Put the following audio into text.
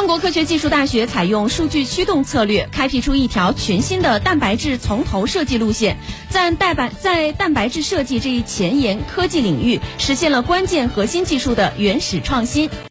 中国科学技术大学采用数据驱动策略开辟出一条全新的蛋白质从头设计路线在蛋白在蛋白质设计这一前沿科技领域实现了关键核心技术的原始创新。